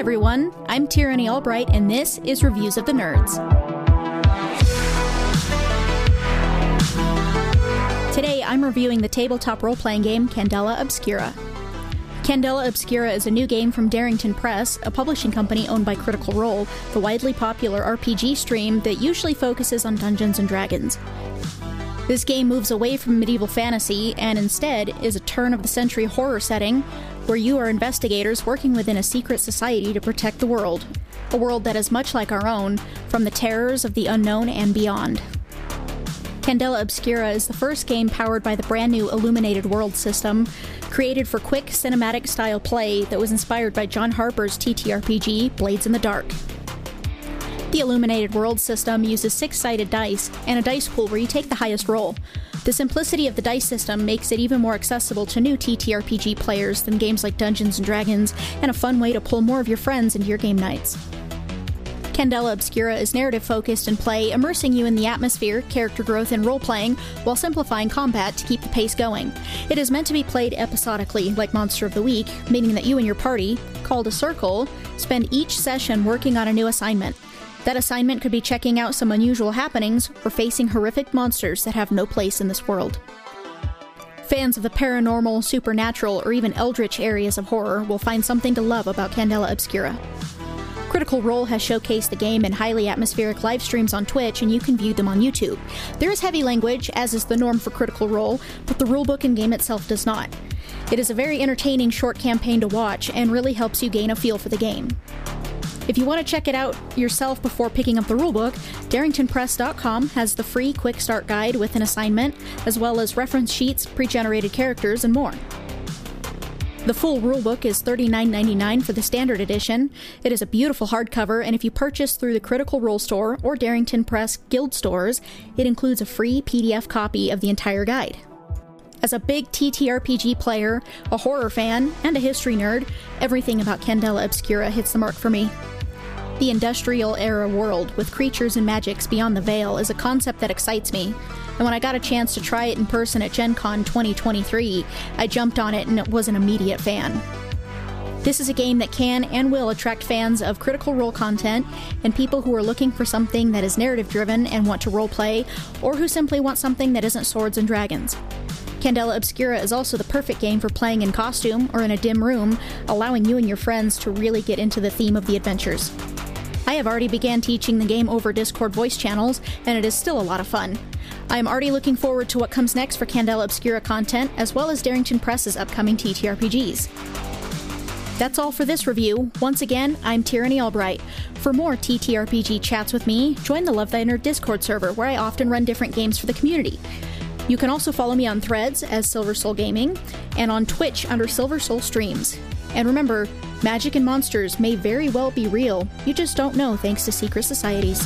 everyone, I'm Tieranie Albright, and this is Reviews of the Nerds. Today, I'm reviewing the tabletop role playing game Candela Obscura. Candela Obscura is a new game from Darrington Press, a publishing company owned by Critical Role, the widely popular RPG stream that usually focuses on Dungeons and Dragons. This game moves away from medieval fantasy and instead is a turn of the century horror setting where you are investigators working within a secret society to protect the world, a world that is much like our own, from the terrors of the unknown and beyond. Candela Obscura is the first game powered by the brand new Illuminated World system, created for quick cinematic style play that was inspired by John Harper's TTRPG Blades in the Dark. The Illuminated World system uses six sided dice and a dice pool where you take the highest roll. The simplicity of the dice system makes it even more accessible to new TTRPG players than games like Dungeons and Dragons, and a fun way to pull more of your friends into your game nights. Candela Obscura is narrative focused in play, immersing you in the atmosphere, character growth, and role playing, while simplifying combat to keep the pace going. It is meant to be played episodically, like Monster of the Week, meaning that you and your party, called a circle, spend each session working on a new assignment. That assignment could be checking out some unusual happenings or facing horrific monsters that have no place in this world. Fans of the paranormal, supernatural, or even eldritch areas of horror will find something to love about Candela Obscura. Critical Role has showcased the game in highly atmospheric live streams on Twitch, and you can view them on YouTube. There is heavy language, as is the norm for Critical Role, but the rulebook and game itself does not. It is a very entertaining short campaign to watch and really helps you gain a feel for the game. If you want to check it out yourself before picking up the rulebook, DarringtonPress.com has the free quick start guide with an assignment, as well as reference sheets, pre generated characters, and more. The full rulebook is $39.99 for the standard edition. It is a beautiful hardcover, and if you purchase through the Critical Role store or Darrington Press Guild stores, it includes a free PDF copy of the entire guide. As a big TTRPG player, a horror fan, and a history nerd, everything about Candela Obscura hits the mark for me. The industrial era world with creatures and magics beyond the veil is a concept that excites me, and when I got a chance to try it in person at Gen Con 2023, I jumped on it and was an immediate fan. This is a game that can and will attract fans of critical role content and people who are looking for something that is narrative driven and want to roleplay, or who simply want something that isn't swords and dragons. Candela Obscura is also the perfect game for playing in costume or in a dim room, allowing you and your friends to really get into the theme of the adventures. I have already began teaching the game over Discord voice channels, and it is still a lot of fun. I am already looking forward to what comes next for Candela Obscura content, as well as Darrington Press's upcoming TTRPGs. That's all for this review. Once again, I'm Tieranie Albright. For more TTRPG chats with me, join the Love Thy Nerd Discord server, where I often run different games for the community. You can also follow me on threads as Silver Soul Gaming and on Twitch under Silver Soul Streams. And remember, magic and monsters may very well be real, you just don't know thanks to secret societies.